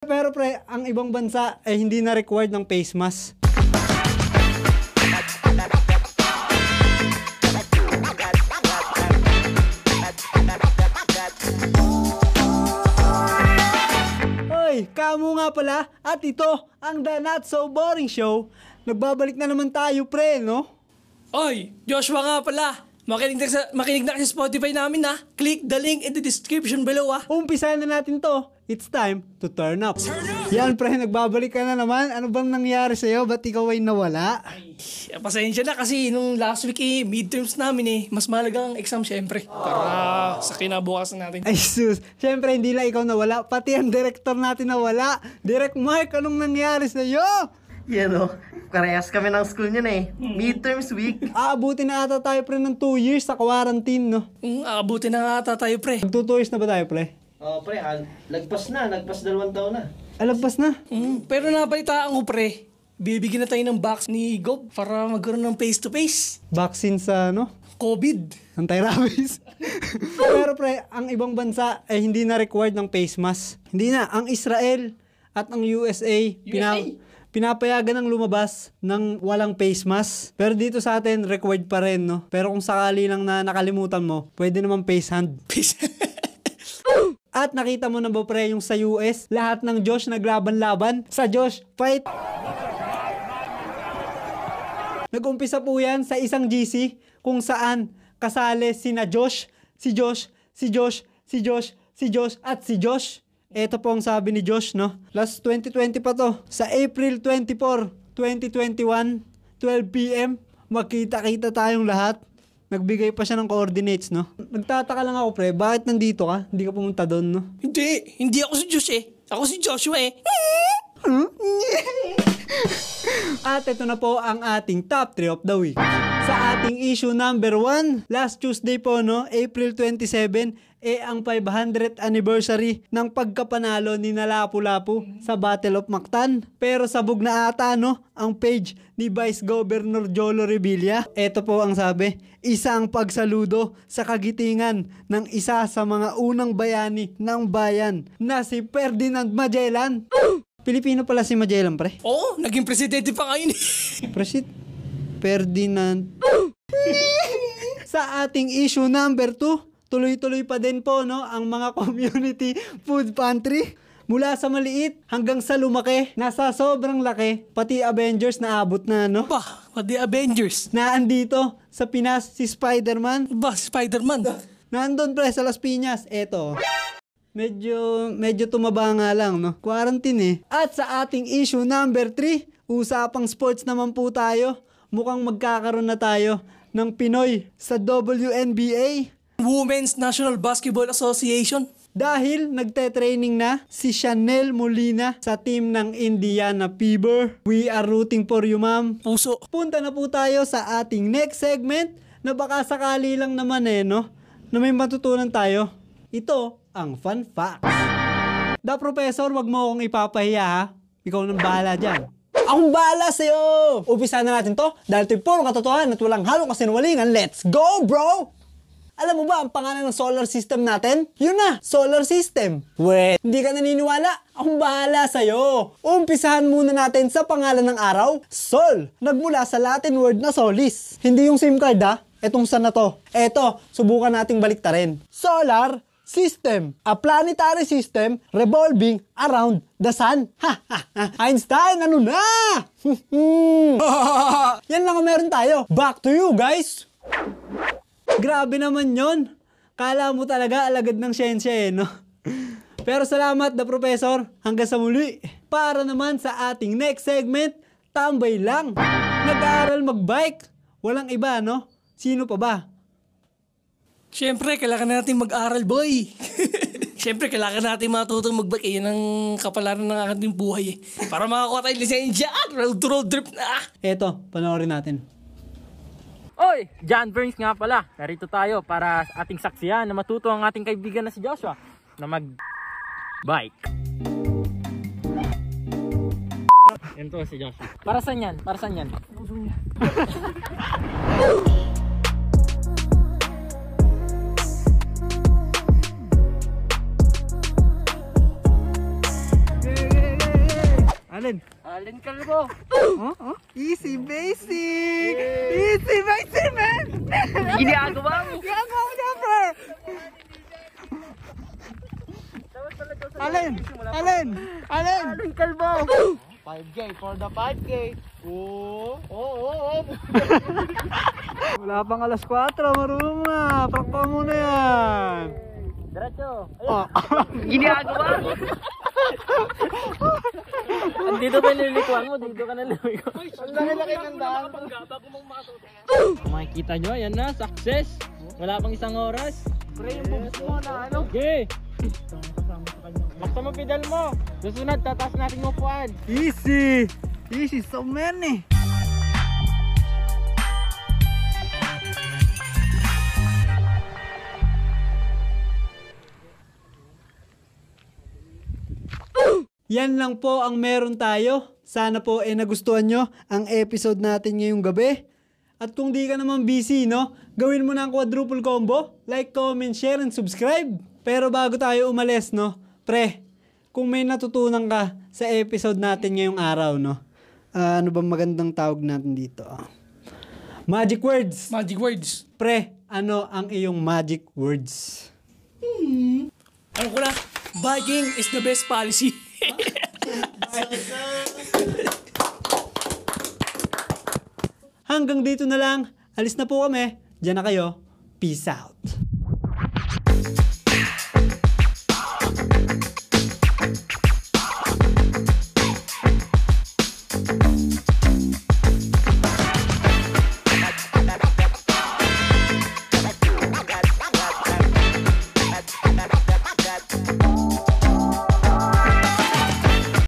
Pero pre, ang ibang bansa ay hindi na required ng face mask. Hoy, kamo nga pala at ito ang The Not So Boring Show. Nagbabalik na naman tayo pre, no? Oy, Joshua nga pala. Makinig na, sa, makinig na kasi sa Spotify namin ha. Click the link in the description below ha. Umpisa na natin to. It's time to turn up. Yan pre, nagbabalik ka na naman. Ano bang nangyari sa'yo? Ba't ikaw ay nawala? Eh, Pasensya na kasi nung last week eh, midterms namin eh. Mas mahalaga ang exam syempre. Para sa kinabukasan natin. Ay sus, syempre hindi lang ikaw nawala, pati ang director natin nawala. Direct Mark, anong nangyari sa'yo? Yan o. Karehas kami ng school niyan eh. Midterms week. Aabutin na ata tayo pre ng 2 years sa quarantine, no? Mm, aabutin na ata tayo pre. Magto 2 years na ba tayo pre? Oh, pre, ah, lagpas na. Lagpas dalawang taon na. Alagpas na. Mm, pero napalitaan ko pre. Bibigyan na tayo ng box ni Gob para magkaroon ng face-to-face. Vaccine sa, ano? COVID. Anti-rabies. Pero pre, ang ibang bansa ay hindi na required ng face mask. Hindi na. Ang Israel at ang USA, pina- pinapayagan ng lumabas ng walang face mask. Pero dito sa atin, required pa rin, no? Pero kung sakali lang na nakalimutan mo, pwede naman face hand. Face. At nakita mo na ba pre yung sa US, lahat ng Josh naglaban-laban? Sa Josh, fight! Nag-umpisa po yan sa isang GC kung saan kasali sina Josh, si Josh, si Josh, si Josh, si Josh, at si Josh. Ito po ang sabi ni Josh, no? Last 2020 pa to. Sa April 24, 2021, 12pm, magkita-kita tayong lahat. Nagbigay pa siya ng coordinates, no? Nagtataka lang ako, pre, bakit nandito ka? Hindi ka pumunta doon, no? Hindi. Hindi ako si Josh eh. Ako si Joshua eh. At ito na po ang ating top 3 of the week. Sa ating issue number 1, last Tuesday po, no, April 27, eh ang 500th anniversary ng pagkapanalo ni Nalapu-Lapu sa Battle of Mactan. Pero sabog na ata, no, ang page ni Vice Governor Jolo Revilla. Ito po ang sabi, isa ang pagsaludo sa kagitingan ng isa sa mga unang bayani ng bayan na si Ferdinand Magellan. Pilipino pala si Magellan, pre. Oo, naging presidente pa ngayon eh. Presid Ferdinand. Sa ating issue number 2, tuloy-tuloy pa din po no ang mga community food pantry. Mula sa maliit hanggang sa lumaki, nasa sobrang laki, pati Avengers na abot na, no? Ba, pati Avengers. Na andito sa Pinas si Spider-Man. Ba, Spider-Man. Nandun pre sa Las Piñas. Eto. Medyo, medyo tumaba nga lang, no? Quarantine eh. At sa ating issue number 3, usapang sports naman po tayo. Mukhang magkakaroon na tayo ng Pinoy sa WNBA. Women's National Basketball Association. Dahil nagte-training na si Chanel Molina sa team ng Indiana Fever. We are rooting for you, ma'am. Puso. Punta na po tayo sa ating next segment na baka sakali lang naman eh, no? Na may matutunan tayo. Ito ang fun facts. Da professor, wag mo akong ipapahiya ha. Ikaw nang bahala dyan. Akong bahala sa'yo! Umpisa na natin to dahil ito'y puro katotohanan at walang halong kasinungalingan. Let's go, bro! Alam mo ba ang pangalan ng solar system natin? Yun na, solar system. Wait, hindi ka naniniwala? Akong bahala sa'yo. Umpisahan muna natin sa pangalan ng araw, Sol. Nagmula sa Latin word na solis. Hindi yung SIM card ha. Etong sa na to. Eto, subukan nating baliktarin. Solar system. A planetary system revolving around the sun. Ha, ha, ha. Einstein, ano na? Yan lang ang meron tayo. Back to you, guys. Grabe naman yon. Kala mo talaga alagad ng siyensya eh, no? Pero salamat na professor. Hanggang sa muli. Para naman sa ating next segment, tambay lang. Nag-aaral magbike. Walang iba, no? Sino pa ba? Siyempre, kailangan natin mag-aral, boy. Siyempre, kailangan natin matutong magbike. Yan ang kapalaran ng ating buhay eh. Para makakuha tayo lisensya at road to road trip na. Eto, panoorin natin. Oy, John Burns nga pala. Narito tayo para sa ating saksiyan na matuto ang ating kaibigan na si Joshua na mag bike. Yan to si Joshua. Para saan yan? Para saan yan? Alin? Alin kalbo. Oh, oh. Easy basic! Easy basic, man! Ginagawa mo. Ginagawa mo na, pre! Alin? Alin? Alin? Alin kalbo. 5K for the 5K. Oo. Oo, oo, Wala pang alas 4, marunong na. Prakpa mo na yan. Diretso. Oh. Ginagawa mo. Dito ba nililikuan mo? Dito ka nalilikuan. Ang laki-laki ng daan. Makikita nyo, yan na, success. Wala pang isang oras. Pre, yung boobs mo na ano. Okay. Laksa mo pedal mo. Susunod, tataas natin yung upuan. Easy! Easy, so many! Yan lang po ang meron tayo. Sana po eh nagustuhan nyo ang episode natin ngayong gabi. At kung di ka naman busy, no? Gawin mo na ang quadruple combo. Like, comment, share, and subscribe. Pero bago tayo umalis, no? Pre, kung may natutunan ka sa episode natin ngayong araw, no? Ah, ano bang magandang tawag natin dito? Magic words. Magic words. Pre, ano ang iyong magic words? Ano ko na? Biking is the best policy. Hanggang dito na lang. Alis na po kami. Diyan na kayo. Peace out.